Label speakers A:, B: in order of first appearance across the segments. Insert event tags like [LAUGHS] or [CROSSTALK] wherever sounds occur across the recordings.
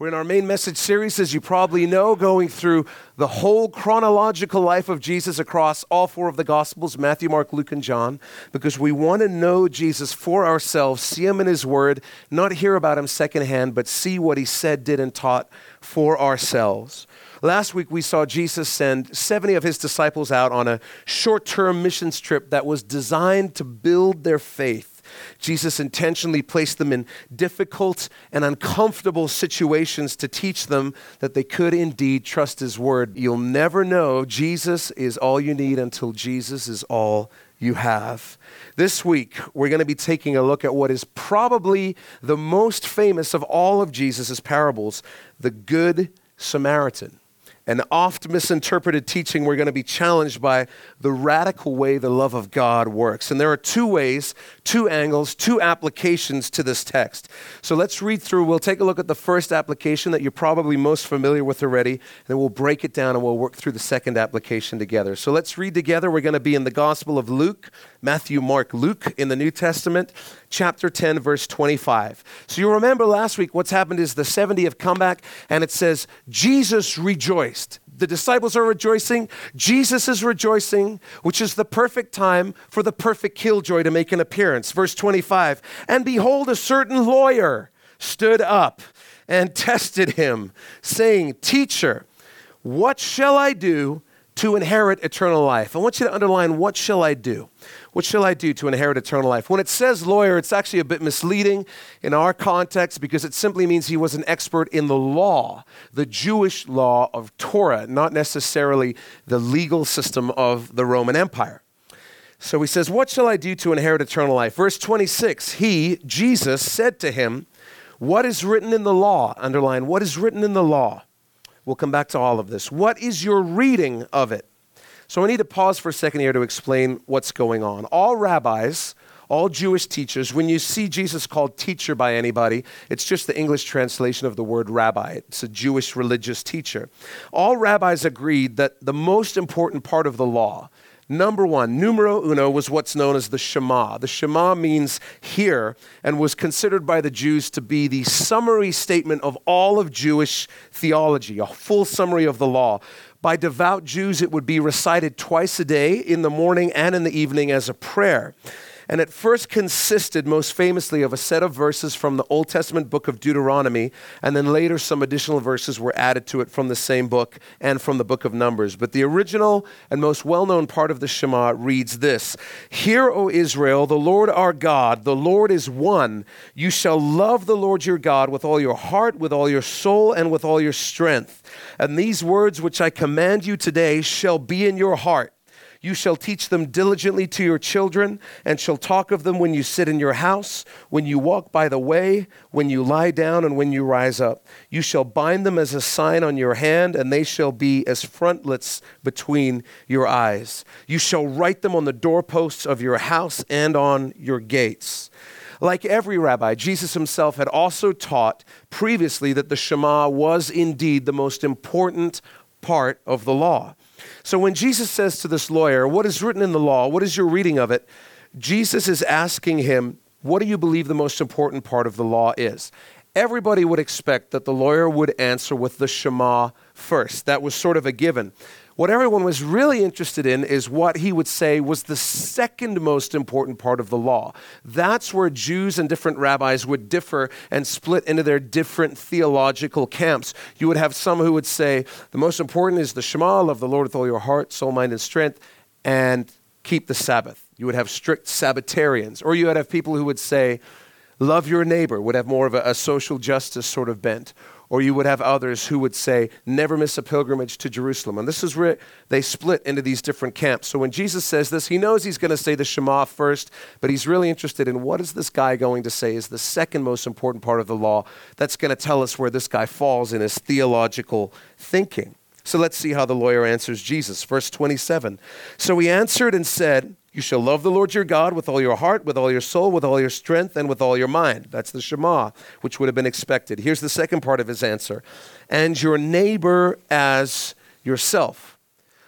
A: We're in our main message series, as you probably know, going through the whole chronological life of Jesus across all four of the Gospels Matthew, Mark, Luke, and John because we want to know Jesus for ourselves, see him in his word, not hear about him secondhand, but see what he said, did, and taught for ourselves. Last week, we saw Jesus send 70 of his disciples out on a short term missions trip that was designed to build their faith Jesus intentionally placed them in difficult and uncomfortable situations to teach them that they could indeed trust His word. You'll never know Jesus is all you need until Jesus is all you have. This week, we're going to be taking a look at what is probably the most famous of all of Jesus' parables the Good Samaritan an oft misinterpreted teaching, we're going to be challenged by the radical way the love of God works. And there are two ways, two angles, two applications to this text. So let's read through. We'll take a look at the first application that you're probably most familiar with already, and then we'll break it down and we'll work through the second application together. So let's read together. We're going to be in the Gospel of Luke, Matthew, Mark, Luke in the New Testament, chapter 10, verse 25. So you remember last week what's happened is the 70 have come back, and it says, Jesus rejoiced rejoiced. The disciples are rejoicing. Jesus is rejoicing, which is the perfect time for the perfect killjoy to make an appearance. Verse 25 And behold, a certain lawyer stood up and [LAUGHS] tested him, saying, Teacher, what shall I do to inherit eternal life? I want you to underline, What shall I do? What shall I do to inherit eternal life? When it says lawyer, it's actually a bit misleading in our context because it simply means he was an expert in the law, the Jewish law of Torah, not necessarily the legal system of the Roman Empire. So he says, What shall I do to inherit eternal life? Verse 26 He, Jesus, said to him, What is written in the law? Underline, what is written in the law? We'll come back to all of this. What is your reading of it? So I need to pause for a second here to explain what's going on. All rabbis, all Jewish teachers, when you see Jesus called teacher by anybody, it's just the English translation of the word rabbi. It's a Jewish religious teacher. All rabbis agreed that the most important part of the law, Number one, numero uno, was what's known as the Shema. The Shema means hear and was considered by the Jews to be the summary statement of all of Jewish theology, a full summary of the law. By devout Jews, it would be recited twice a day, in the morning and in the evening, as a prayer and it first consisted most famously of a set of verses from the Old Testament book of Deuteronomy, and then later some additional verses were added to it from the same book and from the book of Numbers. But the original and most well known part of the Shema reads this Hear, O Israel, the Lord our God, the Lord is one. You shall love the Lord your God with all your heart, with all your soul, and with all your strength. And these words which I command you today shall be in your heart. You shall teach them diligently to your children, and shall talk of them when you sit in your house, when you walk by the way, when you lie down, and when you rise up. You shall bind them as a sign on your hand, and they shall be as frontlets between your eyes. You shall write them on the doorposts of your house and on your gates. Like every rabbi, Jesus himself had also taught previously that the Shema was indeed the most important part of the law. So when Jesus says to this lawyer, What is written in the law? What is your reading of it? Jesus is asking him, What do you believe the most important part of the law is? Everybody would expect that the lawyer would answer with the Shema first. That was sort of a given. What everyone was really interested in is what he would say was the second most important part of the law. That's where Jews and different rabbis would differ and split into their different theological camps. You would have some who would say the most important is the Shema, love the Lord with all your heart, soul, mind, and strength, and keep the Sabbath. You would have strict Sabbatarians. Or you would have people who would say, love your neighbor, would have more of a, a social justice sort of bent or you would have others who would say, never miss a pilgrimage to Jerusalem. And this is where they split into these different camps. So when Jesus says this, he knows he's going to say the Shema first, but he's really interested in what is this guy going to say is the second most important part of the law that's going to tell us where this guy falls in his theological thinking. So let's see how the lawyer answers Jesus. Verse 27. So he answered and said, you shall love the Lord your God with all your heart, with all your soul, with all your strength, and with all your mind. That's the Shema, which would have been expected. Here's the second part of his answer and your neighbor as yourself.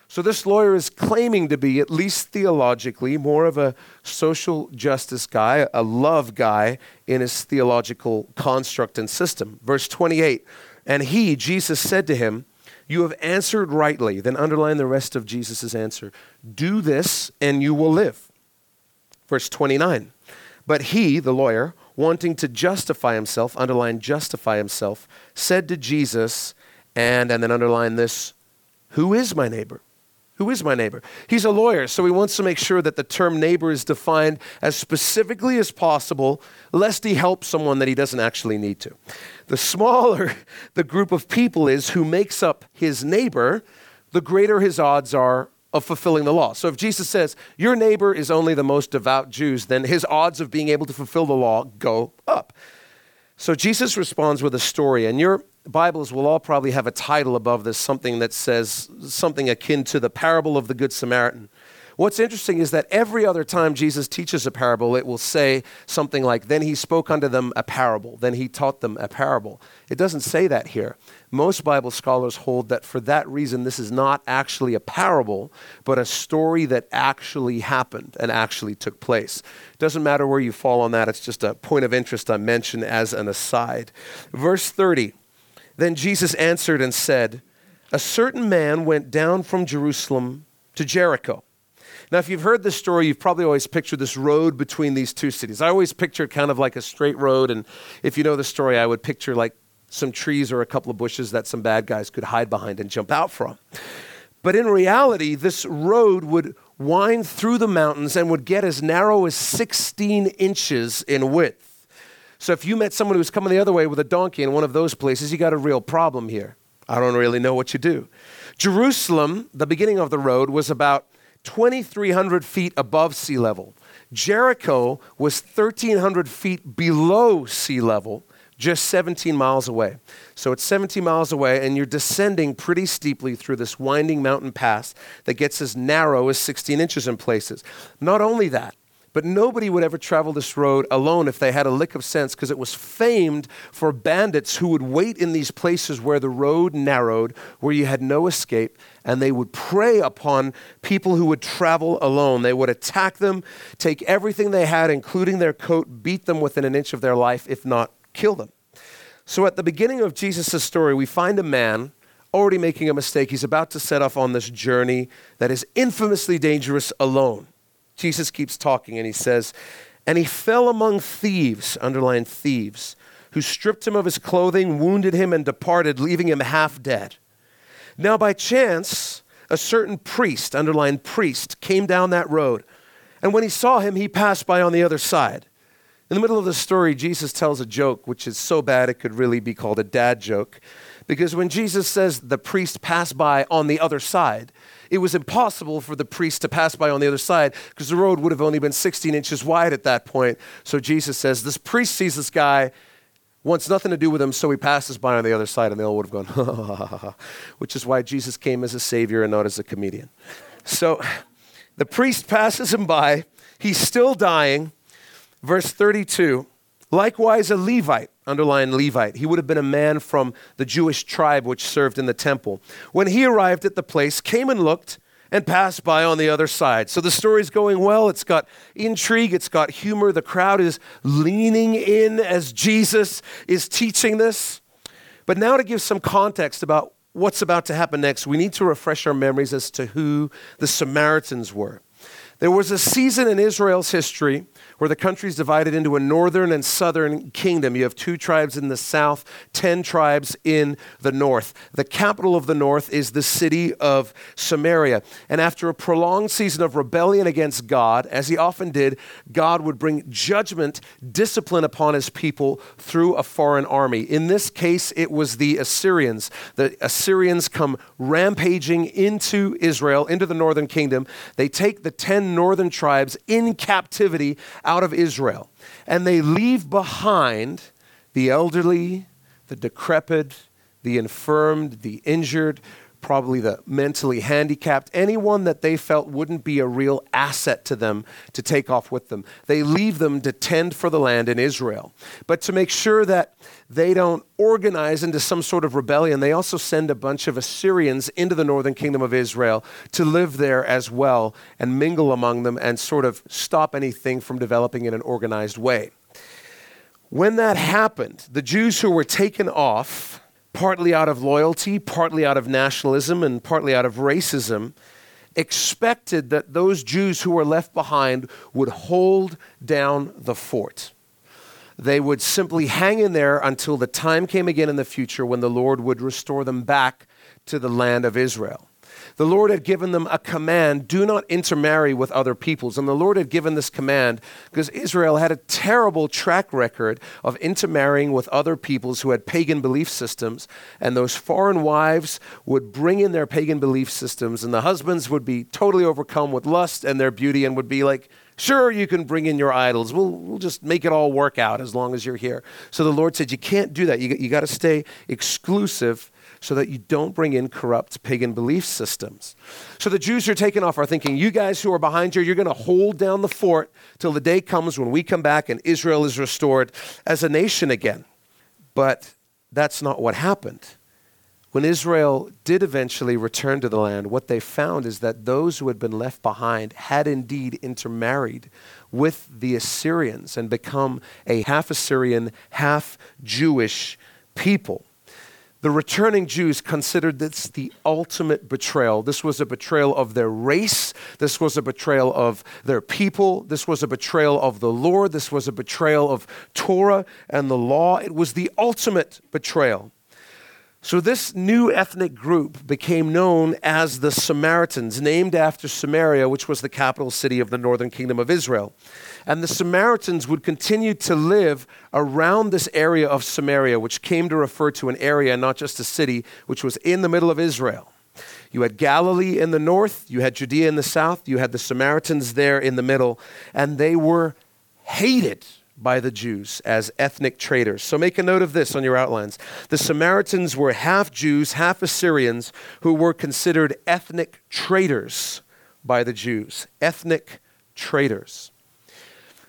A: So, this lawyer is claiming to be, at least theologically, more of a social justice guy, a love guy in his theological construct and system. Verse 28 And he, Jesus, said to him, You have answered rightly. Then underline the rest of Jesus' answer. Do this, and you will live. Verse 29. But he, the lawyer, wanting to justify himself, underline justify himself, said to Jesus, and, and then underline this, Who is my neighbor? Who is my neighbor? He's a lawyer, so he wants to make sure that the term neighbor is defined as specifically as possible, lest he helps someone that he doesn't actually need to. The smaller [LAUGHS] the group of people is who makes up his neighbor, the greater his odds are of fulfilling the law. So if Jesus says, Your neighbor is only the most devout Jews, then his odds of being able to fulfill the law go up. So Jesus responds with a story, and your Bibles will all probably have a title above this, something that says something akin to the parable of the Good Samaritan. What's interesting is that every other time Jesus teaches a parable, it will say something like, Then he spoke unto them a parable, then he taught them a parable. It doesn't say that here. Most Bible scholars hold that for that reason, this is not actually a parable, but a story that actually happened and actually took place. It doesn't matter where you fall on that, it's just a point of interest I mention as an aside. Verse 30 Then Jesus answered and said, A certain man went down from Jerusalem to Jericho now, if you've heard this story, you've probably always pictured this road between these two cities. I always pictured kind of like a straight road, and if you know the story, I would picture like some trees or a couple of bushes that some bad guys could hide behind and jump out from. But in reality, this road would wind through the mountains and would get as narrow as 16 inches in width. So if you met someone who was coming the other way with a donkey in one of those places, you got a real problem here. I don't really know what you do. Jerusalem, the beginning of the road, was about 2,300 feet above sea level. Jericho was 1,300 feet below sea level, just 17 miles away. So it's 17 miles away, and you're descending pretty steeply through this winding mountain pass that gets as narrow as 16 inches in places. Not only that, but nobody would ever travel this road alone if they had a lick of sense, because it was famed for bandits who would wait in these places where the road narrowed, where you had no escape, and they would prey upon people who would travel alone. They would attack them, take everything they had, including their coat, beat them within an inch of their life, if not kill them. So at the beginning of Jesus' story, we find a man already making a mistake. He's about to set off on this journey that is infamously dangerous alone. Jesus keeps talking and he says, And he fell among thieves, underline thieves, who stripped him of his clothing, wounded him, and departed, leaving him half dead. Now, by chance, a certain priest, underline priest, came down that road. And when he saw him, he passed by on the other side. In the middle of the story, Jesus tells a joke, which is so bad it could really be called a dad joke. Because when Jesus says the priest passed by on the other side, it was impossible for the priest to pass by on the other side because the road would have only been 16 inches wide at that point. So Jesus says, This priest sees this guy, wants nothing to do with him, so he passes by on the other side, and they all would have gone, [LAUGHS] which is why Jesus came as a savior and not as a comedian. So the priest passes him by. He's still dying. Verse 32 Likewise, a Levite, underline Levite, he would have been a man from the Jewish tribe which served in the temple. When he arrived at the place, came and looked and passed by on the other side. So the story's going well. It's got intrigue, it's got humor. The crowd is leaning in as Jesus is teaching this. But now, to give some context about what's about to happen next, we need to refresh our memories as to who the Samaritans were. There was a season in Israel's history where the country is divided into a northern and southern kingdom. You have two tribes in the south, 10 tribes in the north. The capital of the north is the city of Samaria. And after a prolonged season of rebellion against God, as he often did, God would bring judgment, discipline upon his people through a foreign army. In this case, it was the Assyrians. The Assyrians come rampaging into Israel, into the northern kingdom. They take the 10 northern tribes in captivity out of Israel. And they leave behind the elderly, the decrepit, the infirmed, the injured, probably the mentally handicapped, anyone that they felt wouldn't be a real asset to them to take off with them. They leave them to tend for the land in Israel. But to make sure that they don't organize into some sort of rebellion, they also send a bunch of Assyrians into the northern kingdom of Israel to live there as well and mingle among them and sort of stop anything from developing in an organized way. When that happened, the Jews who were taken off partly out of loyalty, partly out of nationalism, and partly out of racism, expected that those Jews who were left behind would hold down the fort. They would simply hang in there until the time came again in the future when the Lord would restore them back to the land of Israel. The Lord had given them a command do not intermarry with other peoples. And the Lord had given this command because Israel had a terrible track record of intermarrying with other peoples who had pagan belief systems. And those foreign wives would bring in their pagan belief systems, and the husbands would be totally overcome with lust and their beauty and would be like, Sure, you can bring in your idols. We'll, we'll just make it all work out as long as you're here. So the Lord said, You can't do that. You, you got to stay exclusive so that you don't bring in corrupt pagan belief systems. So the Jews are taken off are thinking, you guys who are behind here, you're going to hold down the fort till the day comes when we come back and Israel is restored as a nation again. But that's not what happened. When Israel did eventually return to the land, what they found is that those who had been left behind had indeed intermarried with the Assyrians and become a half Assyrian, half Jewish people. The returning Jews considered this the ultimate betrayal. This was a betrayal of their race. This was a betrayal of their people. This was a betrayal of the Lord. This was a betrayal of Torah and the law. It was the ultimate betrayal. So, this new ethnic group became known as the Samaritans, named after Samaria, which was the capital city of the northern kingdom of Israel. And the Samaritans would continue to live around this area of Samaria, which came to refer to an area, not just a city, which was in the middle of Israel. You had Galilee in the north, you had Judea in the south, you had the Samaritans there in the middle, and they were hated by the Jews as ethnic traitors. So make a note of this on your outlines. The Samaritans were half Jews, half Assyrians, who were considered ethnic traitors by the Jews. Ethnic traitors.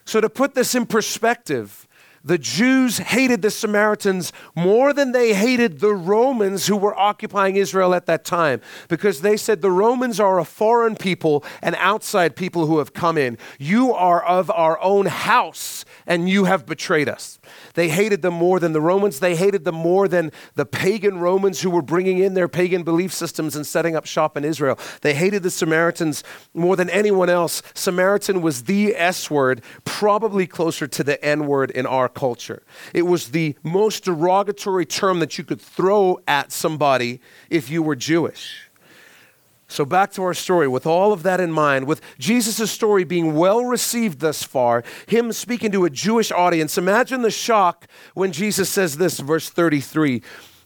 A: So to put this in perspective, the Jews hated the Samaritans more than they hated the Romans who were occupying Israel at that time because they said the Romans are a foreign people and outside people who have come in. You are of our own house and you have betrayed us. They hated them more than the Romans. They hated them more than the pagan Romans who were bringing in their pagan belief systems and setting up shop in Israel. They hated the Samaritans more than anyone else. Samaritan was the S word, probably closer to the N word in our culture. It was the most derogatory term that you could throw at somebody if you were Jewish. So, back to our story. With all of that in mind, with Jesus' story being well received thus far, him speaking to a Jewish audience, imagine the shock when Jesus says this, verse 33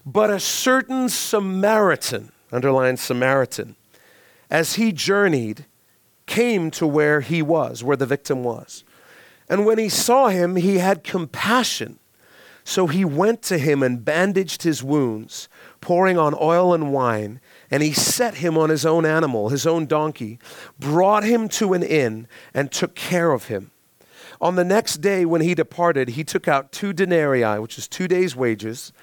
A: But a certain Samaritan, underline Samaritan, as he journeyed, came to where he was, where the victim was. And when he saw him, he had compassion. So he went to him and bandaged his wounds, pouring on oil and wine and he set him on his own animal, his own donkey, brought him to an inn, and took care of him. On the next day, when he departed, he took out two denarii, which is two days' wages,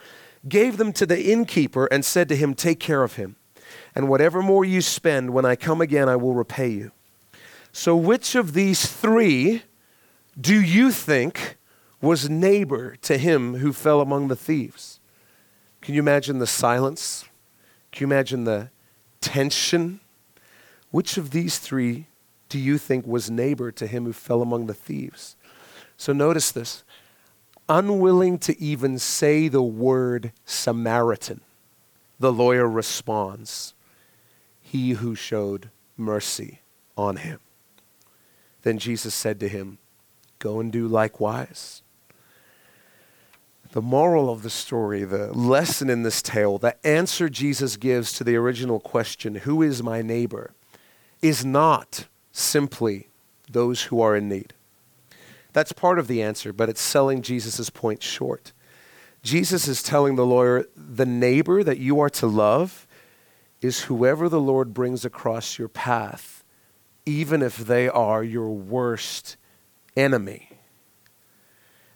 A: gave them to the innkeeper, and said to him, Take care of him, and whatever more you spend, when I come again, I will repay you. So, which of these three do you think was neighbor to him who fell among the thieves? Can you imagine the silence? Can you imagine the tension? Which of these three do you think was neighbor to him who fell among the thieves? So notice this unwilling to even say the word Samaritan, the lawyer responds, He who showed mercy on him. Then Jesus said to him, Go and do likewise. The moral of the story, the lesson in this tale, the answer Jesus gives to the original question, Who is my neighbor? is not simply those who are in need. That's part of the answer, but it's selling Jesus' point short. Jesus is telling the lawyer, the neighbor that you are to love is whoever the Lord brings across your path, even if they are your worst enemy.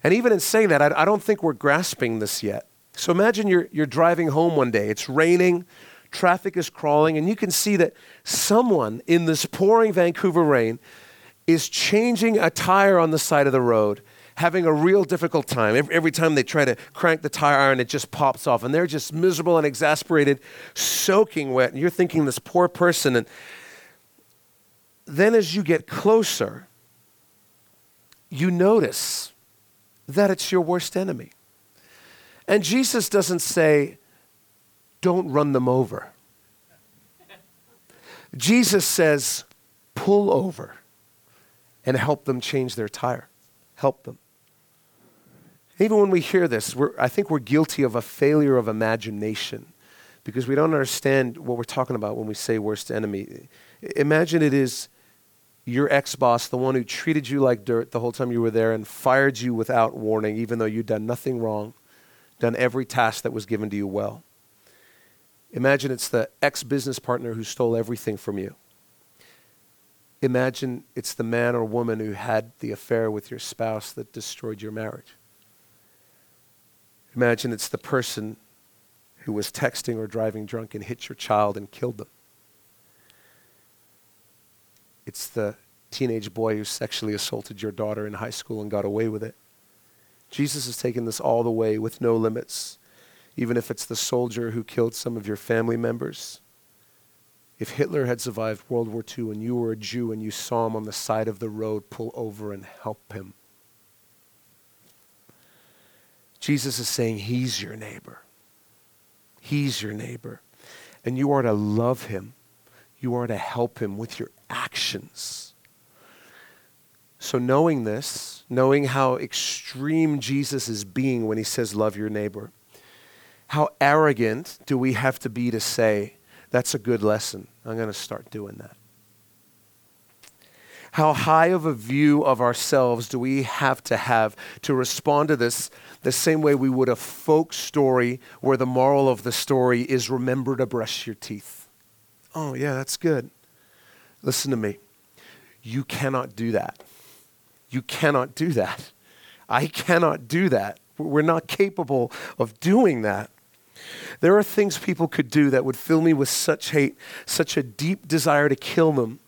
A: And even in saying that, I, I don't think we're grasping this yet. So imagine you're, you're driving home one day, it's raining, traffic is crawling, and you can see that someone in this pouring Vancouver rain is changing a tire on the side of the road, having a real difficult time. Every, every time they try to crank the tire iron, it just pops off. And they're just miserable and exasperated, soaking wet. And you're thinking, this poor person. And then as you get closer, you notice that it's your worst enemy. And Jesus doesn't say, don't run them over. Jesus says, pull over and help them change their tire. Help them. Even when we hear this, I think we're guilty of a failure of imagination because we don't understand what we're talking about when we say worst enemy. Imagine it is your ex boss, the one who treated you like dirt the whole time you were there and fired you without warning, even though you'd done nothing wrong, done every task that was given to you well. Imagine it's the ex business partner who stole everything from you. Imagine it's the man or woman who had the affair with your spouse that destroyed your marriage. Imagine it's the person who was texting or driving drunk and hit your child and killed them. It's the teenage boy who sexually assaulted your daughter in high school and got away with it. Jesus has taken this all the way with no limits, even if it's the soldier who killed some of your family members. If Hitler had survived World War II and you were a Jew and you saw him on the side of the road, pull over and help him. Jesus is saying he's your neighbor. He's your neighbor. And you are to love him. You are to help him with your actions. So, knowing this, knowing how extreme Jesus is being when he says, Love your neighbor, how arrogant do we have to be to say, That's a good lesson. I'm going to start doing that. How high of a view of ourselves do we have to have to respond to this the same way we would a folk story where the moral of the story is remember to brush your teeth? Oh, yeah, that's good. Listen to me. You cannot do that. You cannot do that. I cannot do that. We're not capable of doing that. There are things people could do that would fill me with such hate, such a deep desire to kill them.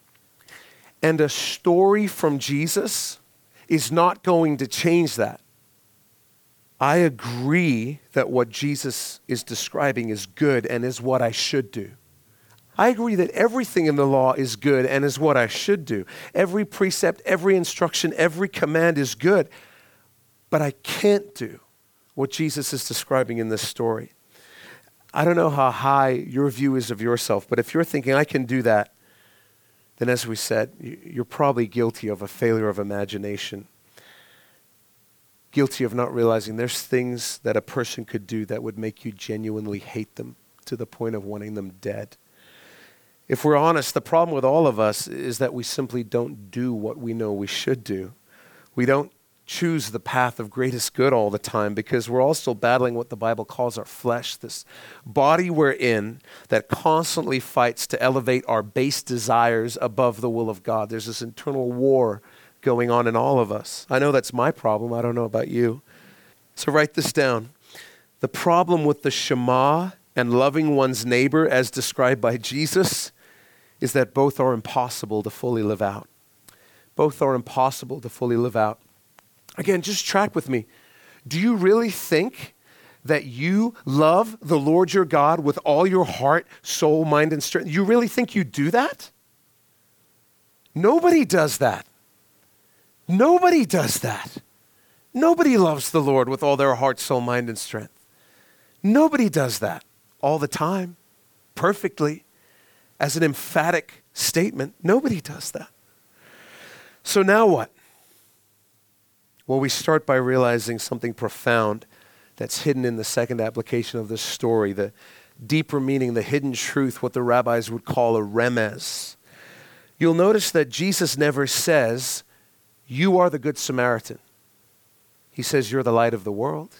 A: And a story from Jesus is not going to change that. I agree that what Jesus is describing is good and is what I should do. I agree that everything in the law is good and is what I should do. Every precept, every instruction, every command is good. But I can't do what Jesus is describing in this story. I don't know how high your view is of yourself, but if you're thinking, I can do that, then as we said, you're probably guilty of a failure of imagination. Guilty of not realizing there's things that a person could do that would make you genuinely hate them to the point of wanting them dead. If we're honest, the problem with all of us is that we simply don't do what we know we should do. We don't choose the path of greatest good all the time because we're all still battling what the Bible calls our flesh, this body we're in that constantly fights to elevate our base desires above the will of God. There's this internal war going on in all of us. I know that's my problem. I don't know about you. So write this down. The problem with the Shema and loving one's neighbor as described by Jesus is that both are impossible to fully live out. Both are impossible to fully live out. Again, just track with me. Do you really think that you love the Lord your God with all your heart, soul, mind, and strength? You really think you do that? Nobody does that. Nobody does that. Nobody loves the Lord with all their heart, soul, mind, and strength. Nobody does that all the time, perfectly as an emphatic statement. Nobody does that. So now what? Well, we start by realizing something profound that's hidden in the second application of this story, the deeper meaning, the hidden truth, what the rabbis would call a remez. You'll notice that Jesus never says, You are the Good Samaritan. He says, You're the light of the world.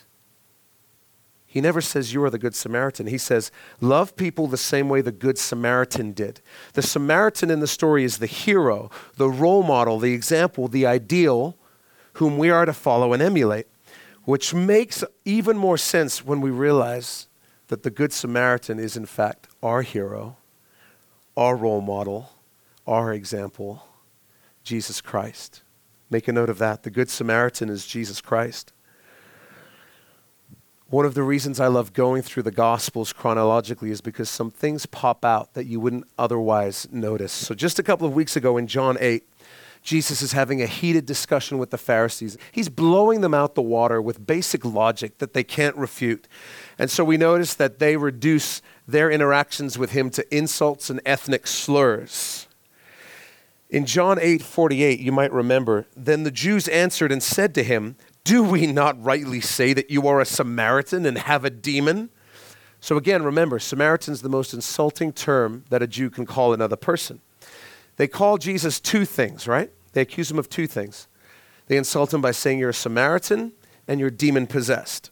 A: He never says you are the Good Samaritan. He says, love people the same way the Good Samaritan did. The Samaritan in the story is the hero, the role model, the example, the ideal whom we are to follow and emulate, which makes even more sense when we realize that the Good Samaritan is, in fact, our hero, our role model, our example, Jesus Christ. Make a note of that. The Good Samaritan is Jesus Christ. One of the reasons I love going through the Gospels chronologically is because some things pop out that you wouldn't otherwise notice. So, just a couple of weeks ago in John 8, Jesus is having a heated discussion with the Pharisees. He's blowing them out the water with basic logic that they can't refute. And so we notice that they reduce their interactions with him to insults and ethnic slurs. In John 8 48, you might remember, then the Jews answered and said to him, Do we not rightly say that you are a Samaritan and have a demon? So again, remember, Samaritan's the most insulting term that a Jew can call another person. They call Jesus two things, right? They accuse him of two things. They insult him by saying you're a Samaritan and you're demon possessed.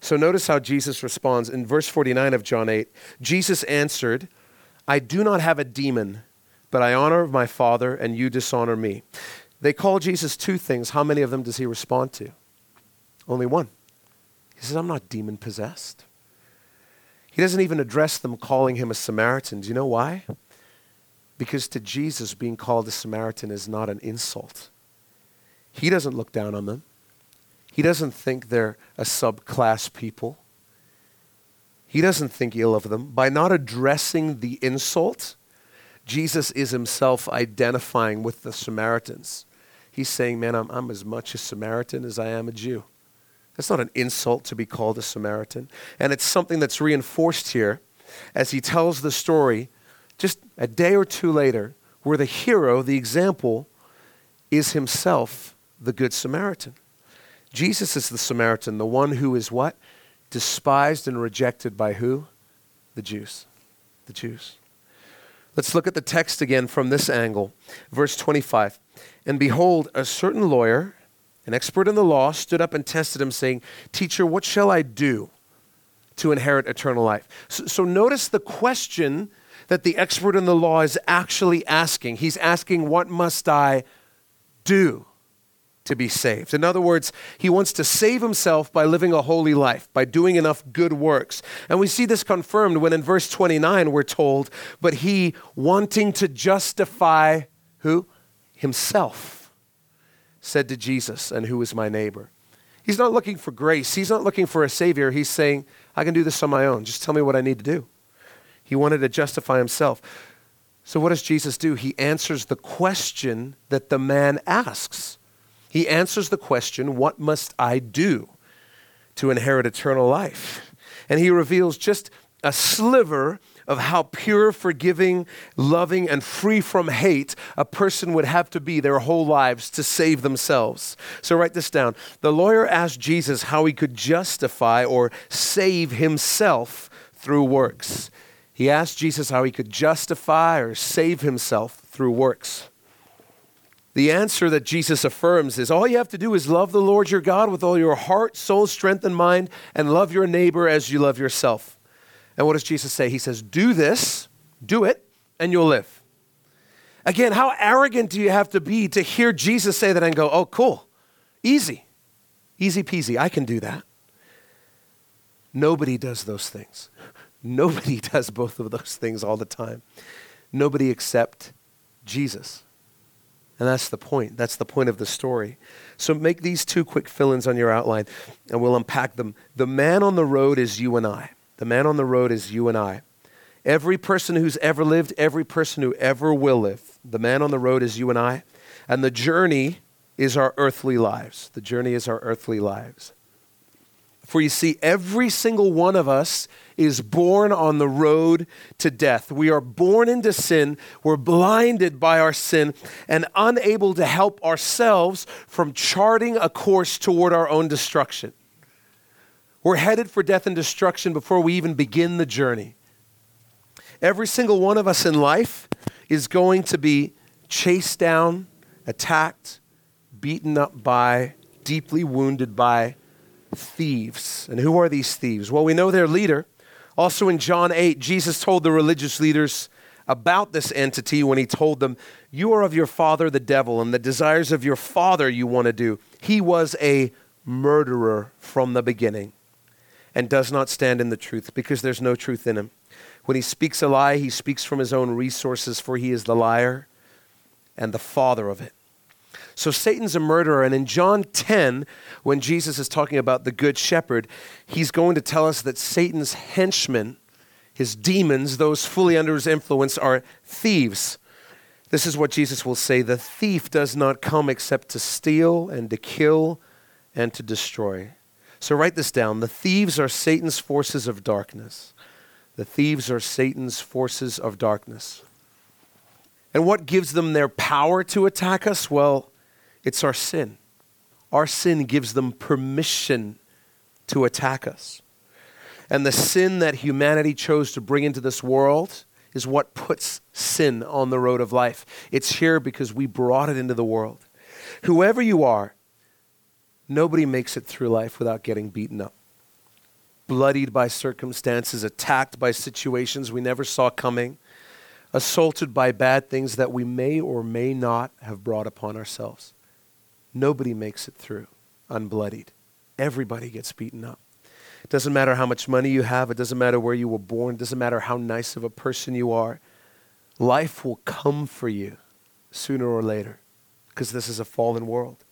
A: So notice how Jesus responds in verse 49 of John 8. Jesus answered, I do not have a demon, but I honor my Father, and you dishonor me. They call Jesus two things. How many of them does he respond to? Only one. He says, I'm not demon possessed. He doesn't even address them calling him a Samaritan. Do you know why? Because to Jesus, being called a Samaritan is not an insult. He doesn't look down on them. He doesn't think they're a subclass people. He doesn't think ill of them. By not addressing the insult, Jesus is himself identifying with the Samaritans. He's saying, Man, I'm, I'm as much a Samaritan as I am a Jew. That's not an insult to be called a Samaritan. And it's something that's reinforced here as he tells the story just a day or two later, where the hero, the example, is himself the Good Samaritan. Jesus is the Samaritan, the one who is what? Despised and rejected by who? The Jews. The Jews. Let's look at the text again from this angle. Verse 25. And behold, a certain lawyer an expert in the law, stood up and tested him, saying, Teacher, what shall I do to inherit eternal life? So, so, notice the question that the expert in the law is actually asking. He's asking, What must I do? To be saved. In other words, he wants to save himself by living a holy life, by doing enough good works. And we see this confirmed when in verse 29 we're told, but he wanting to justify who? Himself said to Jesus, And who is my neighbor? He's not looking for grace. He's not looking for a savior. He's saying, I can do this on my own. Just tell me what I need to do. He wanted to justify himself. So, what does Jesus do? He answers the question that the man asks. He answers the question, What must I do to inherit eternal life? And he reveals just a sliver of how pure, forgiving, loving, and free from hate a person would have to be their whole lives to save themselves. So write this down. The lawyer asked Jesus how he could justify or save himself through works. He asked Jesus how he could justify or save himself through works. The answer that Jesus affirms is all you have to do is love the Lord your God with all your heart, soul, strength, and mind, and love your neighbor as you love yourself. And what does Jesus say? He says, Do this, do it, and you'll live. Again, how arrogant do you have to be to hear Jesus say that and go, Oh, cool, easy, easy peasy, I can do that? Nobody does those things. [LAUGHS] Nobody [LAUGHS] does both of those things all the time. Nobody except Jesus. And that's the point. That's the point of the story. So make these two quick fill ins on your outline and we'll unpack them. The man on the road is you and I. The man on the road is you and I. Every person who's ever lived, every person who ever will live, the man on the road is you and I. And the journey is our earthly lives. The journey is our earthly lives. For you see, every single one of us is born on the road to death. We are born into sin. We're blinded by our sin and unable to help ourselves from charting a course toward our own destruction. We're headed for death and destruction before we even begin the journey. Every single one of us in life is going to be chased down, attacked, beaten up by, deeply wounded by thieves. And who are these thieves? Well, we know their leader. Also in John 8, Jesus told the religious leaders about this entity when he told them, You are of your father, the devil, and the desires of your father you want to do. He was a murderer from the beginning and does not stand in the truth because there's no truth in him. When he speaks a lie, he speaks from his own resources, for he is the liar and the father of it. So Satan's a murderer. And in John 10, when Jesus is talking about the good shepherd, he's going to tell us that Satan's henchmen, his demons, those fully under his influence, are thieves. This is what Jesus will say The thief does not come except to steal and to kill and to destroy. So write this down. The thieves are Satan's forces of darkness. The thieves are Satan's forces of darkness. And what gives them their power to attack us? Well, it's our sin. Our sin gives them permission to attack us. And the sin that humanity chose to bring into this world is what puts sin on the road of life. It's here because we brought it into the world. Whoever you are, nobody makes it through life without getting beaten up, bloodied by circumstances, attacked by situations we never saw coming, assaulted by bad things that we may or may not have brought upon ourselves. Nobody makes it through unbloodied. Everybody gets beaten up. It doesn't matter how much money you have, it doesn't matter where you were born, it doesn't matter how nice of a person you are. Life will come for you sooner or later because this is a fallen world.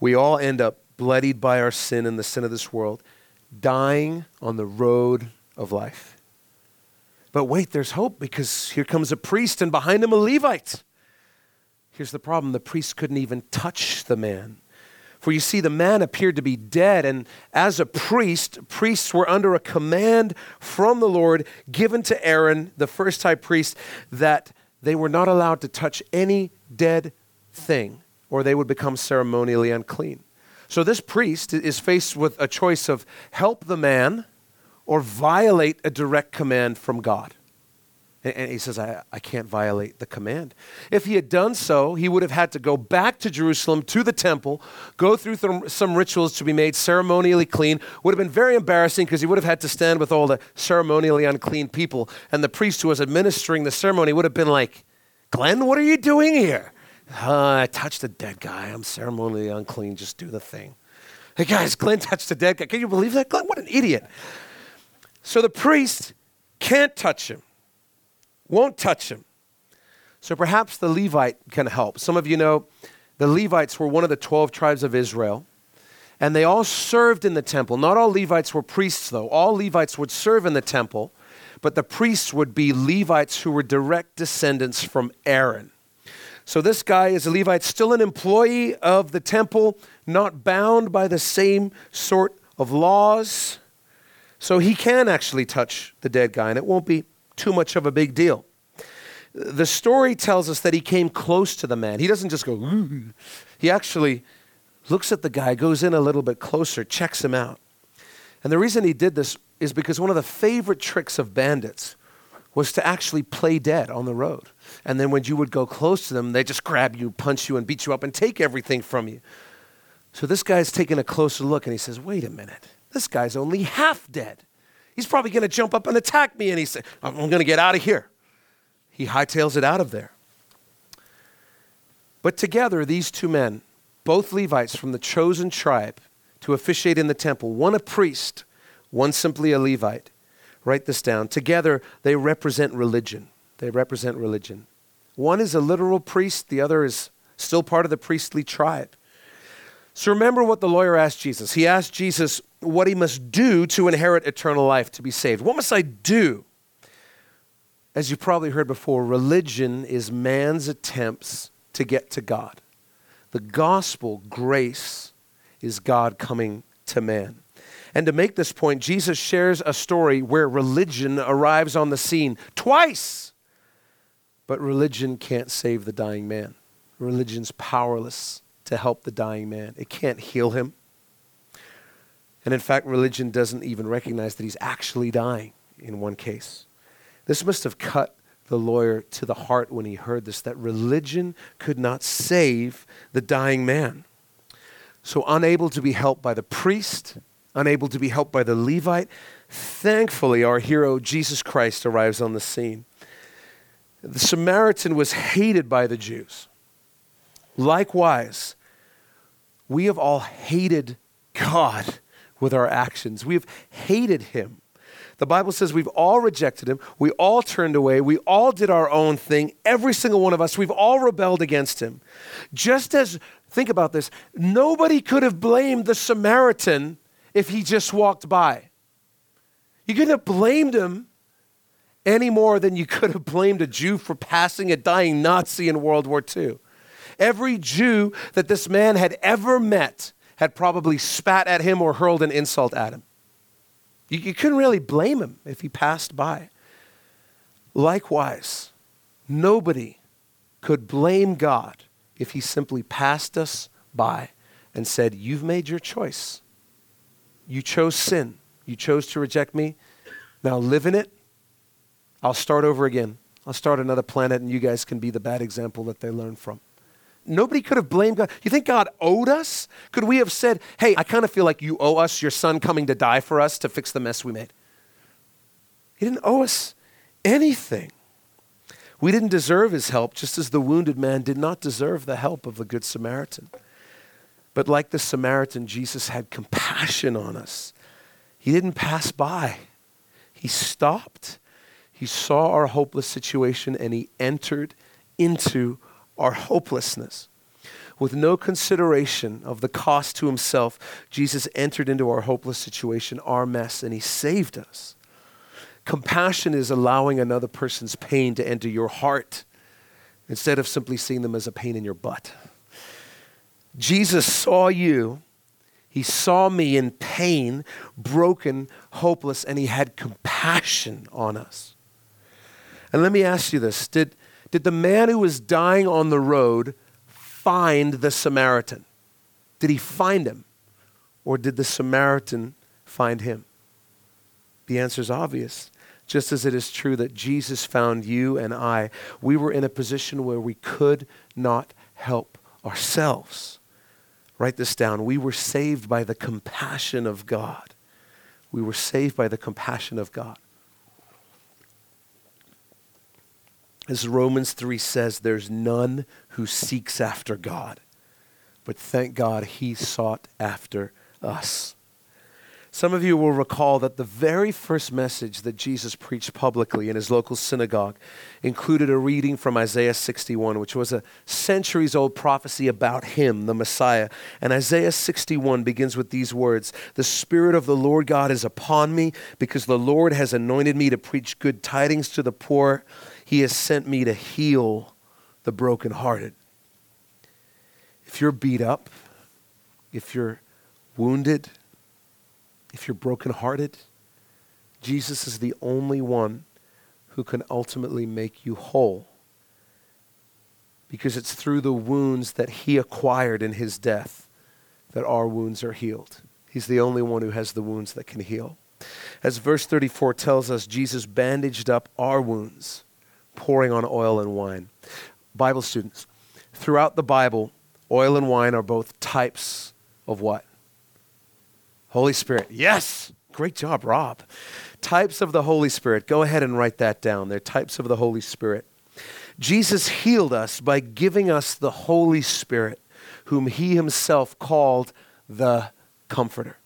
A: We all end up bloodied by our sin and the sin of this world, dying on the road of life. But wait, there's hope because here comes a priest and behind him a Levite. Here's the problem the priest couldn't even touch the man. For you see, the man appeared to be dead, and as a priest, priests were under a command from the Lord given to Aaron, the first high priest, that they were not allowed to touch any dead thing, or they would become ceremonially unclean. So this priest is faced with a choice of help the man or violate a direct command from God. And he says, I, I can't violate the command. If he had done so, he would have had to go back to Jerusalem to the temple, go through th- some rituals to be made ceremonially clean. Would have been very embarrassing because he would have had to stand with all the ceremonially unclean people. And the priest who was administering the ceremony would have been like, Glenn, what are you doing here? Uh, I touched a dead guy. I'm ceremonially unclean. Just do the thing. Hey, guys, Glenn touched a dead guy. Can you believe that? Glenn, what an idiot. So the priest can't touch him won't touch him. So perhaps the Levite can help. Some of you know the Levites were one of the 12 tribes of Israel, and they all served in the temple. Not all Levites were priests, though. All Levites would serve in the temple, but the priests would be Levites who were direct descendants from Aaron. So this guy is a Levite, still an employee of the temple, not bound by the same sort of laws. So he can actually touch the dead guy, and it won't be too much of a big deal. The story tells us that he came close to the man. He doesn't just go, Ooh. he actually looks at the guy, goes in a little bit closer, checks him out. And the reason he did this is because one of the favorite tricks of bandits was to actually play dead on the road. And then when you would go close to them, they just grab you, punch you, and beat you up and take everything from you. So this guy's taking a closer look and he says, Wait a minute, this guy's only half dead. He's probably going to jump up and attack me. And he said, I'm going to get out of here. He hightails it out of there. But together, these two men, both Levites from the chosen tribe to officiate in the temple, one a priest, one simply a Levite. Write this down. Together, they represent religion. They represent religion. One is a literal priest, the other is still part of the priestly tribe. So remember what the lawyer asked Jesus. He asked Jesus what he must do to inherit eternal life, to be saved. What must I do? As you probably heard before, religion is man's attempts to get to God. The gospel, grace, is God coming to man. And to make this point, Jesus shares a story where religion arrives on the scene twice. But religion can't save the dying man. Religion's powerless to help the dying man, it can't heal him. And in fact, religion doesn't even recognize that he's actually dying in one case. This must have cut the lawyer to the heart when he heard this that religion could not save the dying man. So, unable to be helped by the priest, unable to be helped by the Levite, thankfully, our hero, Jesus Christ, arrives on the scene. The Samaritan was hated by the Jews. Likewise, we have all hated God with our actions. We have hated him. The Bible says we've all rejected him. We all turned away. We all did our own thing. Every single one of us, we've all rebelled against him. Just as, think about this, nobody could have blamed the Samaritan if he just walked by. You couldn't have blamed him any more than you could have blamed a Jew for passing a dying Nazi in World War II. Every Jew that this man had ever met had probably spat at him or hurled an insult at him. You, you couldn't really blame him if he passed by. Likewise, nobody could blame God if he simply passed us by and said, You've made your choice. You chose sin. You chose to reject me. Now live in it. I'll start over again. I'll start another planet, and you guys can be the bad example that they learn from. Nobody could have blamed God. You think God owed us? Could we have said, hey, I kind of feel like you owe us your son coming to die for us to fix the mess we made? He didn't owe us anything. We didn't deserve his help, just as the wounded man did not deserve the help of the Good Samaritan. But like the Samaritan, Jesus had compassion on us. He didn't pass by, he stopped. He saw our hopeless situation and he entered into our hopelessness. With no consideration of the cost to himself, Jesus entered into our hopeless situation, our mess, and he saved us. Compassion is allowing another person's pain to enter your heart instead of simply seeing them as a pain in your butt. Jesus saw you, he saw me in pain, broken, hopeless, and he had compassion on us. And let me ask you this Did, did the man who was dying on the road find the Samaritan? Did he find him? Or did the Samaritan find him? The answer is obvious. Just as it is true that Jesus found you and I, we were in a position where we could not help ourselves. Write this down. We were saved by the compassion of God. We were saved by the compassion of God. As Romans 3 says, there's none who seeks after God. But thank God he sought after us. Some of you will recall that the very first message that Jesus preached publicly in his local synagogue included a reading from Isaiah 61, which was a centuries old prophecy about him, the Messiah. And Isaiah 61 begins with these words The Spirit of the Lord God is upon me because the Lord has anointed me to preach good tidings to the poor. He has sent me to heal the brokenhearted. If you're beat up, if you're wounded, if you're brokenhearted, Jesus is the only one who can ultimately make you whole. Because it's through the wounds that he acquired in his death that our wounds are healed. He's the only one who has the wounds that can heal. As verse 34 tells us, Jesus bandaged up our wounds pouring on oil and wine. Bible students, throughout the Bible, oil and wine are both types of what? Holy Spirit. Yes! Great job, Rob. Types of the Holy Spirit. Go ahead and write that down. They're types of the Holy Spirit. Jesus healed us by giving us the Holy Spirit, whom he himself called the Comforter.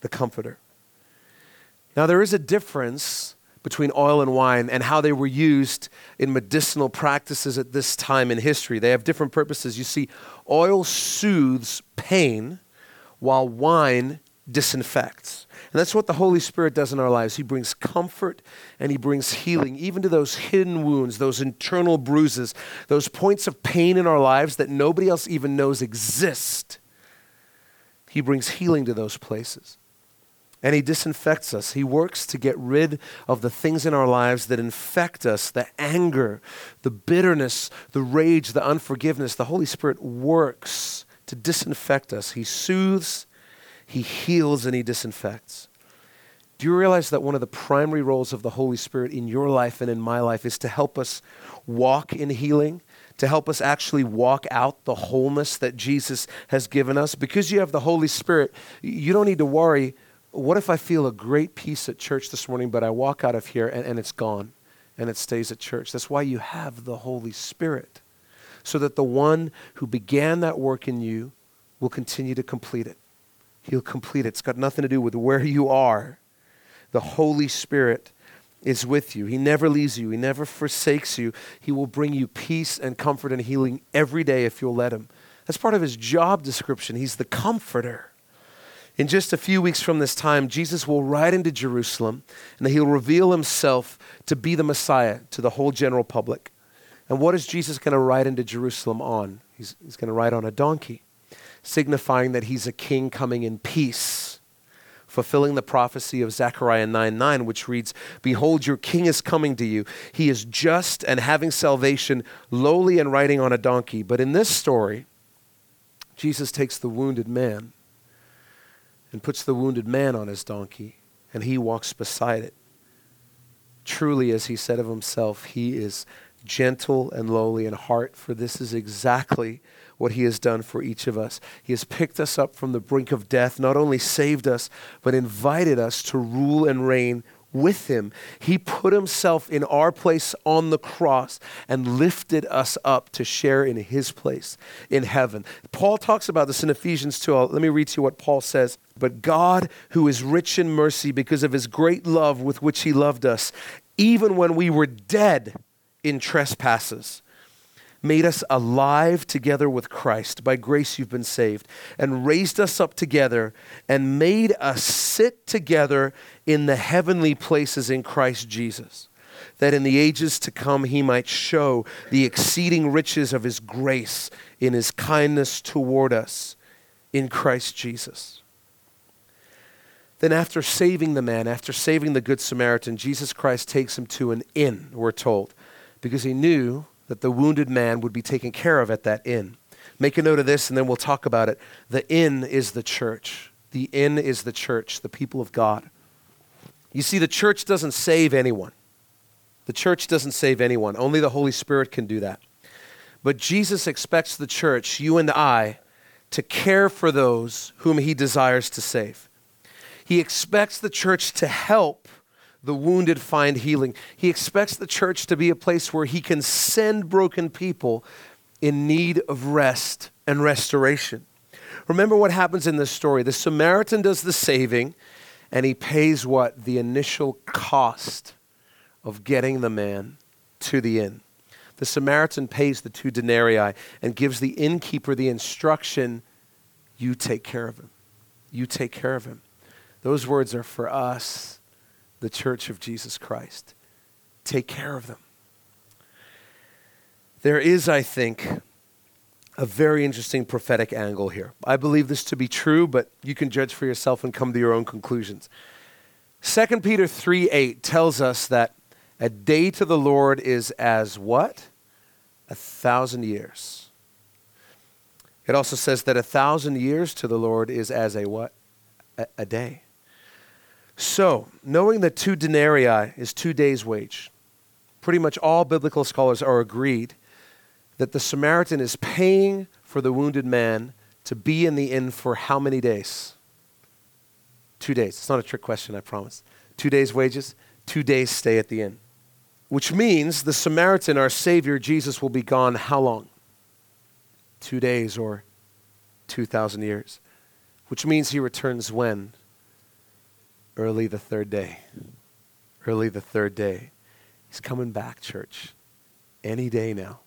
A: The Comforter. Now, there is a difference between oil and wine and how they were used in medicinal practices at this time in history. They have different purposes. You see, oil soothes pain while wine disinfects. And that's what the Holy Spirit does in our lives. He brings comfort and He brings healing, even to those hidden wounds, those internal bruises, those points of pain in our lives that nobody else even knows exist. He brings healing to those places and He disinfects us. He works to get rid of the things in our lives that infect us the anger, the bitterness, the rage, the unforgiveness. The Holy Spirit works to disinfect us. He soothes, He heals, and He disinfects. Do you realize that one of the primary roles of the Holy Spirit in your life and in my life is to help us walk in healing? to help us actually walk out the wholeness that Jesus has given us. Because you have the Holy Spirit, you don't need to worry what if I feel a great peace at church this morning, but I walk out of here and, and it's gone and it stays at church? That's why you have the Holy Spirit, so that the one who began that work in you will continue to complete it. He'll complete it. It's got nothing to do with where you are. the Holy Spirit is with you. He never leaves you, He never forsakes you. He will bring you peace and comfort and healing every day if you'll let Him. That's part of His job description. He's the comforter. In just a few weeks from this time, Jesus will ride into Jerusalem and he'll reveal himself to be the Messiah to the whole general public. And what is Jesus going to ride into Jerusalem on? He's, he's going to ride on a donkey, signifying that he's a king coming in peace, fulfilling the prophecy of Zechariah 9 9, which reads, Behold, your king is coming to you. He is just and having salvation, lowly and riding on a donkey. But in this story, Jesus takes the wounded man and puts the wounded man on his donkey, and he walks beside it. Truly, as he said of himself, he is gentle and lowly in heart, for this is exactly what he has done for each of us. He has picked us up from the brink of death, not only saved us, but invited us to rule and reign with him. He put himself in our place on the cross and lifted us up to share in his place in heaven. Paul talks about this in Ephesians 2. Let me read to you what Paul says. But God, who is rich in mercy because of his great love with which he loved us, even when we were dead in trespasses, made us alive together with Christ. By grace you've been saved, and raised us up together, and made us sit together in the heavenly places in Christ Jesus, that in the ages to come he might show the exceeding riches of his grace in his kindness toward us in Christ Jesus. Then, after saving the man, after saving the Good Samaritan, Jesus Christ takes him to an inn, we're told because he knew that the wounded man would be taken care of at that inn. Make a note of this and then we'll talk about it. The inn is the church. The inn is the church, the people of God. You see, the church doesn't save anyone. The church doesn't save anyone. Only the Holy Spirit can do that. But Jesus expects the church, you and I, to care for those whom he desires to save. He expects the church to help the wounded find healing. He expects the church to be a place where he can send broken people in need of rest and restoration. Remember what happens in this story. The Samaritan does the saving, and he pays what? The initial cost of getting the man to the inn. The Samaritan pays the two denarii and gives the innkeeper the instruction you take care of him. You take care of him. Those words are for us the church of Jesus Christ. Take care of them. There is, I think, a very interesting prophetic angle here. I believe this to be true, but you can judge for yourself and come to your own conclusions. 2 Peter 3 8 tells us that a day to the Lord is as what? A thousand years. It also says that a thousand years to the Lord is as a what? A, a day. So, knowing that two denarii is two days' wage, pretty much all biblical scholars are agreed that the Samaritan is paying for the wounded man to be in the inn for how many days? Two days. It's not a trick question, I promise. Two days' wages, two days' stay at the inn. Which means the Samaritan, our Savior, Jesus, will be gone how long? Two days or 2,000 years. Which means he returns when? Early the third day. Early the third day. He's coming back, church. Any day now.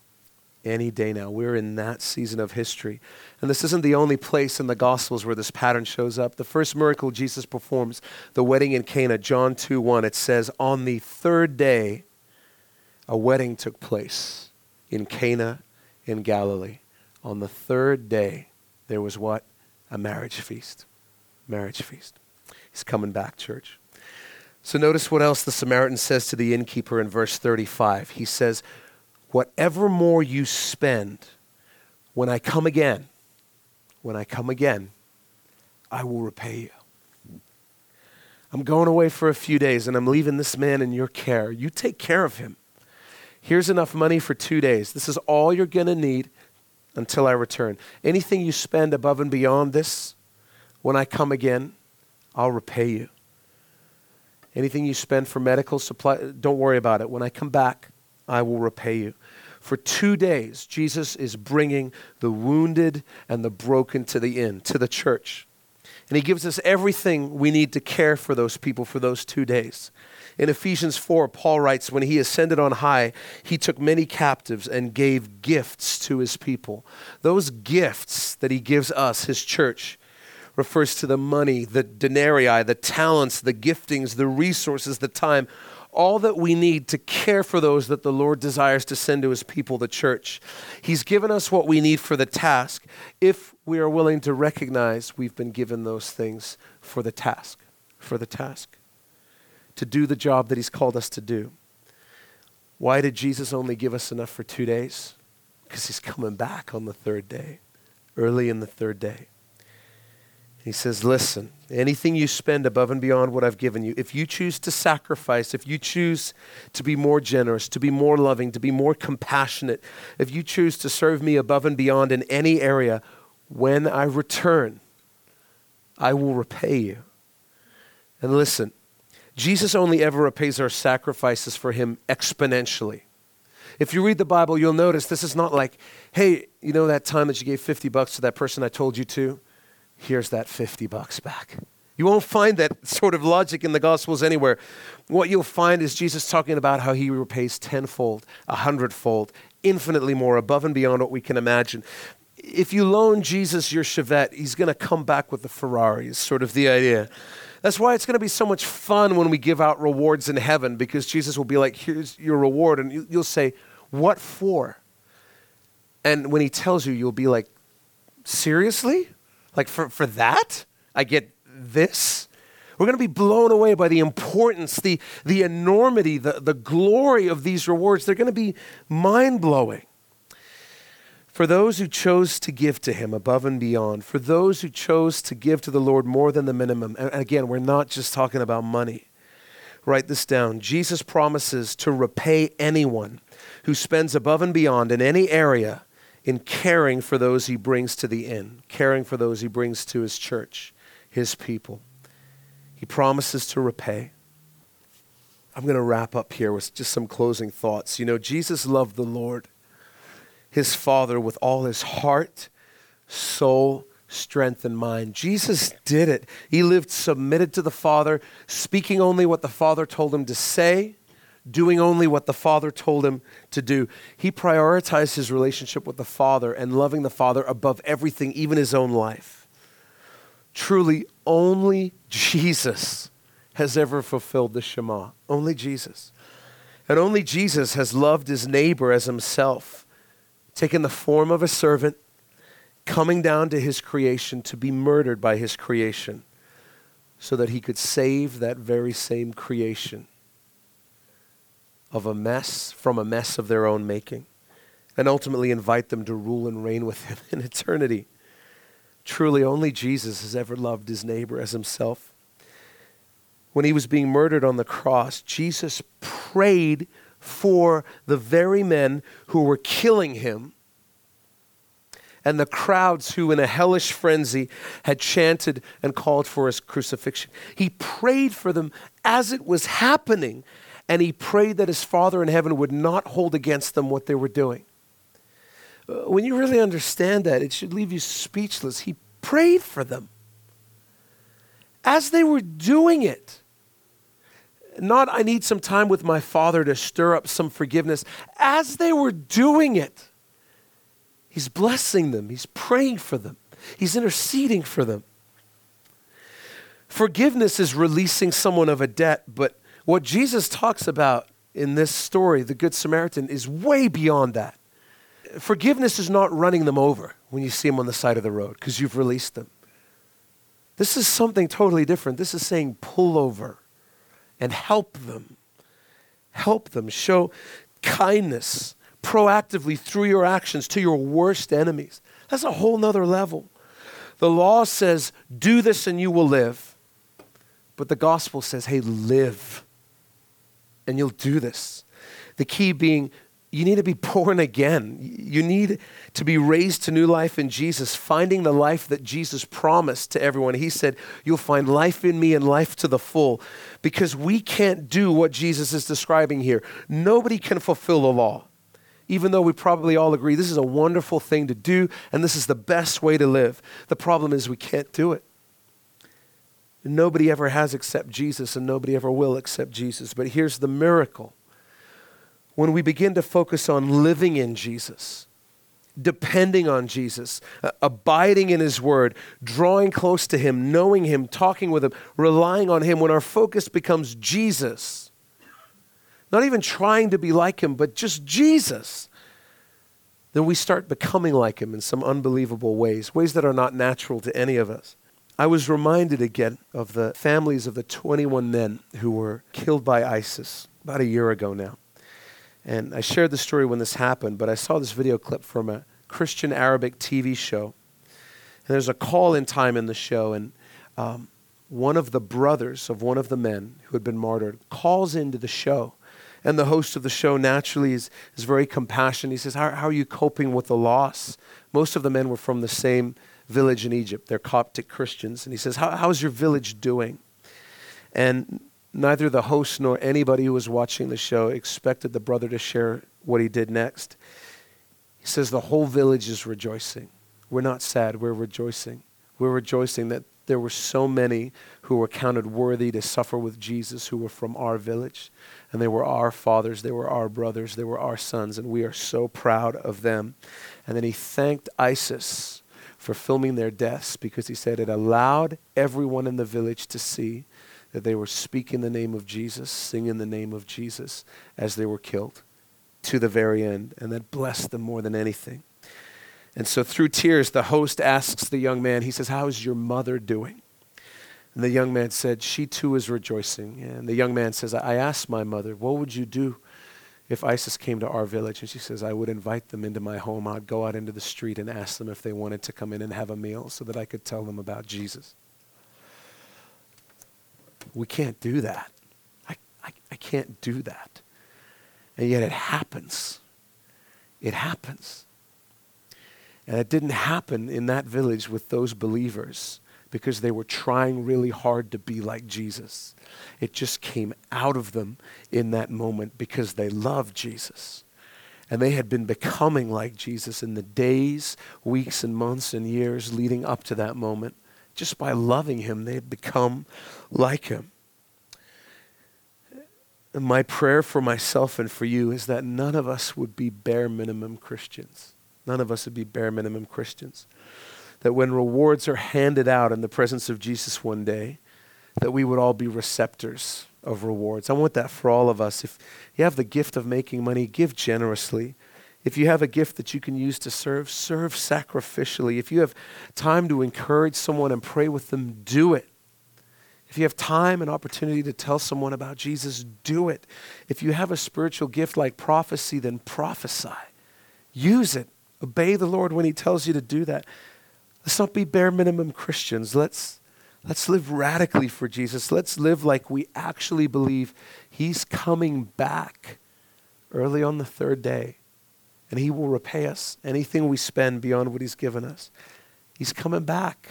A: Any day now. We're in that season of history. And this isn't the only place in the Gospels where this pattern shows up. The first miracle Jesus performs, the wedding in Cana, John 2 1, it says, On the third day, a wedding took place in Cana in Galilee. On the third day, there was what? A marriage feast. Marriage feast. He's coming back, church. So notice what else the Samaritan says to the innkeeper in verse 35. He says, Whatever more you spend, when I come again, when I come again, I will repay you. I'm going away for a few days and I'm leaving this man in your care. You take care of him. Here's enough money for two days. This is all you're going to need until I return. Anything you spend above and beyond this, when I come again, I'll repay you. Anything you spend for medical supply, don't worry about it. When I come back, I will repay you. For two days, Jesus is bringing the wounded and the broken to the inn, to the church. And he gives us everything we need to care for those people for those two days. In Ephesians 4, Paul writes, When he ascended on high, he took many captives and gave gifts to his people. Those gifts that he gives us, his church, refers to the money, the denarii, the talents, the giftings, the resources, the time, all that we need to care for those that the Lord desires to send to his people, the church. He's given us what we need for the task if we are willing to recognize we've been given those things for the task, for the task, to do the job that he's called us to do. Why did Jesus only give us enough for two days? Because he's coming back on the third day, early in the third day. He says, Listen, anything you spend above and beyond what I've given you, if you choose to sacrifice, if you choose to be more generous, to be more loving, to be more compassionate, if you choose to serve me above and beyond in any area, when I return, I will repay you. And listen, Jesus only ever repays our sacrifices for him exponentially. If you read the Bible, you'll notice this is not like, hey, you know that time that you gave 50 bucks to that person I told you to? Here's that 50 bucks back. You won't find that sort of logic in the Gospels anywhere. What you'll find is Jesus talking about how he repays tenfold, a hundredfold, infinitely more, above and beyond what we can imagine. If you loan Jesus your Chevette, he's going to come back with the Ferrari, is sort of the idea. That's why it's going to be so much fun when we give out rewards in heaven because Jesus will be like, here's your reward. And you'll say, what for? And when he tells you, you'll be like, seriously? Like, for, for that, I get this? We're going to be blown away by the importance, the, the enormity, the, the glory of these rewards. They're going to be mind blowing. For those who chose to give to Him above and beyond, for those who chose to give to the Lord more than the minimum, and again, we're not just talking about money. Write this down. Jesus promises to repay anyone who spends above and beyond in any area in caring for those he brings to the inn, caring for those he brings to his church, his people. He promises to repay. I'm going to wrap up here with just some closing thoughts. You know, Jesus loved the Lord, his Father, with all his heart, soul, strength, and mind. Jesus did it. He lived submitted to the Father, speaking only what the Father told him to say doing only what the Father told him to do. He prioritized his relationship with the Father and loving the Father above everything, even his own life. Truly, only Jesus has ever fulfilled the Shema. Only Jesus. And only Jesus has loved his neighbor as himself, taken the form of a servant, coming down to his creation to be murdered by his creation so that he could save that very same creation of a mess from a mess of their own making and ultimately invite them to rule and reign with him [LAUGHS] in eternity. Truly, only Jesus has ever loved his neighbor as himself. When he was being murdered on the cross, Jesus prayed for the very men who were killing him and the crowds who, in a hellish frenzy, had chanted and called for his crucifixion. He prayed for them as it was happening and he prayed that his Father in heaven would not hold against them what they were doing. Uh, when you really understand that, it should leave you speechless. He prayed for them as they were doing it. Not, I need some time with my Father to stir up some forgiveness. As they were doing it, He's blessing them, He's praying for them, He's interceding for them. Forgiveness is releasing someone of a debt, but what Jesus talks about in this story, the Good Samaritan, is way beyond that. Forgiveness is not running them over when you see them on the side of the road because you've released them. This is something totally different. This is saying pull over and help them. Help them. Show kindness proactively through your actions to your worst enemies. That's a whole nother level. The law says, do this and you will live. But the gospel says, hey, live and you'll do this. The key being, you need to be born again. You need to be raised to new life in Jesus, finding the life that Jesus promised to everyone. He said, You'll find life in me and life to the full because we can't do what Jesus is describing here. Nobody can fulfill the law, even though we probably all agree this is a wonderful thing to do and this is the best way to live. The problem is we can't do it. Nobody ever has except Jesus, and nobody ever will except Jesus. But here's the miracle when we begin to focus on living in Jesus, depending on Jesus, uh, abiding in His Word, drawing close to Him, knowing Him, talking with Him, relying on Him, when our focus becomes Jesus, not even trying to be like Him, but just Jesus, then we start becoming like Him in some unbelievable ways, ways that are not natural to any of us. I was reminded again of the families of the 21 men who were killed by ISIS about a year ago now. And I shared the story when this happened, but I saw this video clip from a Christian Arabic TV show. And there's a call in time in the show, and um, one of the brothers of one of the men who had been martyred calls into the show. And the host of the show naturally is, is very compassionate. He says, how, how are you coping with the loss? Most of the men were from the same village in Egypt. They're Coptic Christians. And he says, How, How's your village doing? And neither the host nor anybody who was watching the show expected the brother to share what he did next. He says, The whole village is rejoicing. We're not sad, we're rejoicing. We're rejoicing that there were so many who were counted worthy to suffer with Jesus who were from our village. And they were our fathers, they were our brothers, they were our sons, and we are so proud of them. And then he thanked ISIS for filming their deaths because he said it allowed everyone in the village to see that they were speaking the name of Jesus, singing the name of Jesus as they were killed to the very end. And that blessed them more than anything. And so through tears, the host asks the young man, he says, How is your mother doing? And the young man said, She too is rejoicing. And the young man says, I asked my mother, What would you do if ISIS came to our village and she says, I would invite them into my home, I'd go out into the street and ask them if they wanted to come in and have a meal so that I could tell them about Jesus. We can't do that. I, I, I can't do that. And yet it happens. It happens. And it didn't happen in that village with those believers because they were trying really hard to be like Jesus. It just came out of them in that moment because they loved Jesus. And they had been becoming like Jesus in the days, weeks, and months and years leading up to that moment. Just by loving him, they had become like him. And my prayer for myself and for you is that none of us would be bare minimum Christians. None of us would be bare minimum Christians that when rewards are handed out in the presence of Jesus one day, that we would all be receptors of rewards. I want that for all of us. If you have the gift of making money, give generously. If you have a gift that you can use to serve, serve sacrificially. If you have time to encourage someone and pray with them, do it. If you have time and opportunity to tell someone about Jesus, do it. If you have a spiritual gift like prophecy, then prophesy. Use it. Obey the Lord when He tells you to do that. Let's not be bare minimum Christians. Let's, let's live radically for Jesus. Let's live like we actually believe He's coming back early on the third day, and He will repay us anything we spend beyond what He's given us. He's coming back.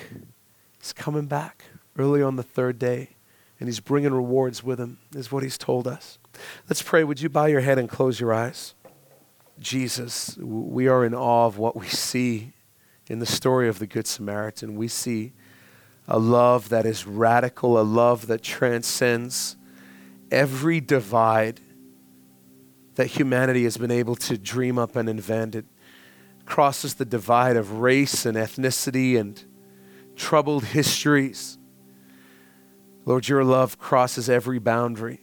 A: He's coming back early on the third day, and He's bringing rewards with Him, is what He's told us. Let's pray. Would you bow your head and close your eyes? Jesus, we are in awe of what we see in the story of the Good Samaritan, we see a love that is radical, a love that transcends every divide that humanity has been able to dream up and invent. It crosses the divide of race and ethnicity and troubled histories. Lord, your love crosses every boundary,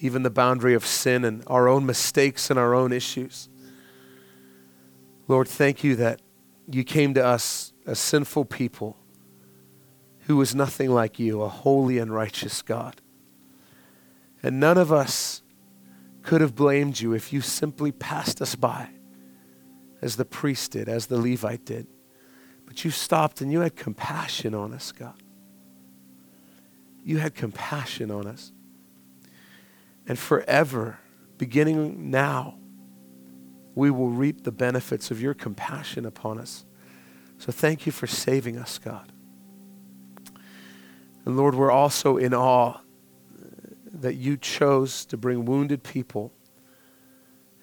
A: even the boundary of sin and our own mistakes and our own issues. Lord, thank you that you came to us, a sinful people who was nothing like you, a holy and righteous God. And none of us could have blamed you if you simply passed us by, as the priest did, as the Levite did. But you stopped and you had compassion on us, God. You had compassion on us. And forever, beginning now, we will reap the benefits of your compassion upon us. So thank you for saving us, God. And Lord, we're also in awe that you chose to bring wounded people.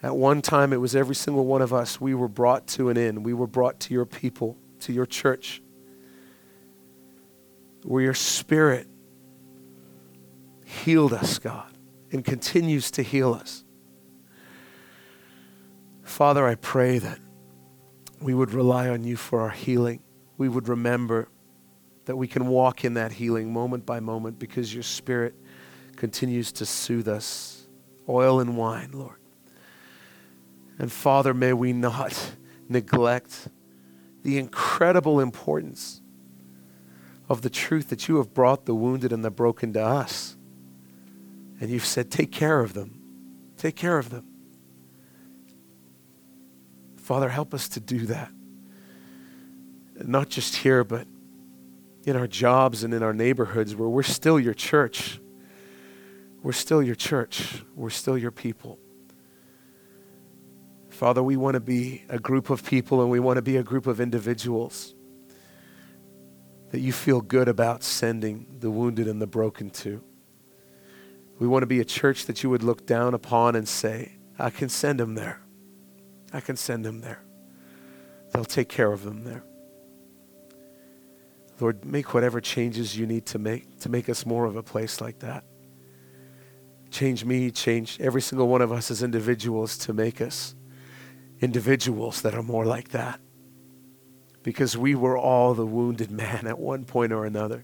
A: At one time, it was every single one of us. We were brought to an end. We were brought to your people, to your church, where your spirit healed us, God, and continues to heal us. Father, I pray that we would rely on you for our healing. We would remember that we can walk in that healing moment by moment because your Spirit continues to soothe us. Oil and wine, Lord. And Father, may we not [LAUGHS] neglect the incredible importance of the truth that you have brought the wounded and the broken to us. And you've said, take care of them. Take care of them. Father, help us to do that. Not just here, but in our jobs and in our neighborhoods where we're still your church. We're still your church. We're still your people. Father, we want to be a group of people and we want to be a group of individuals that you feel good about sending the wounded and the broken to. We want to be a church that you would look down upon and say, I can send them there. I can send them there. They'll take care of them there. Lord, make whatever changes you need to make to make us more of a place like that. Change me, change every single one of us as individuals to make us individuals that are more like that. Because we were all the wounded [LAUGHS] man at one point or another.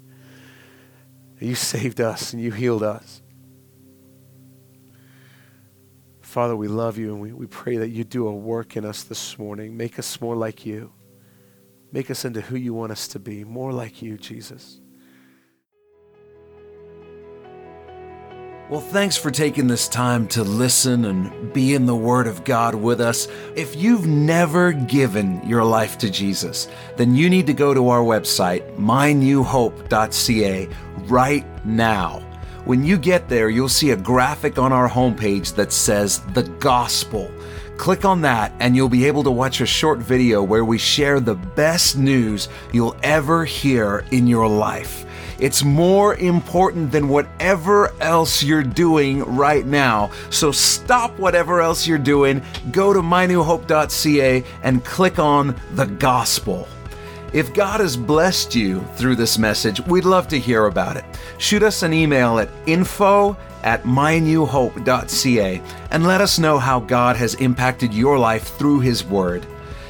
A: You saved us and you healed us. Father, we love you and we, we pray that you do a work in us this morning. Make us more like you. Make us into who you want us to be, more like you, Jesus.
B: Well, thanks for taking this time to listen and be in the Word of God with us. If you've never given your life to Jesus, then you need to go to our website, mynewhope.ca, right now. When you get there, you'll see a graphic on our homepage that says the gospel. Click on that and you'll be able to watch a short video where we share the best news you'll ever hear in your life. It's more important than whatever else you're doing right now. So stop whatever else you're doing, go to mynewhope.ca and click on the gospel. If God has blessed you through this message, we'd love to hear about it. Shoot us an email at info at mynewhope.ca and let us know how God has impacted your life through His Word.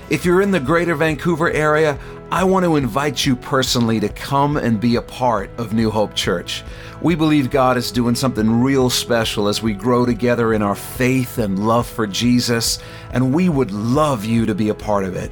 B: If you're in the greater Vancouver area, I want to invite you personally to come and be a part of New Hope Church. We believe God is doing something real special as we grow together in our faith and love for Jesus, and we would love you to be a part of it.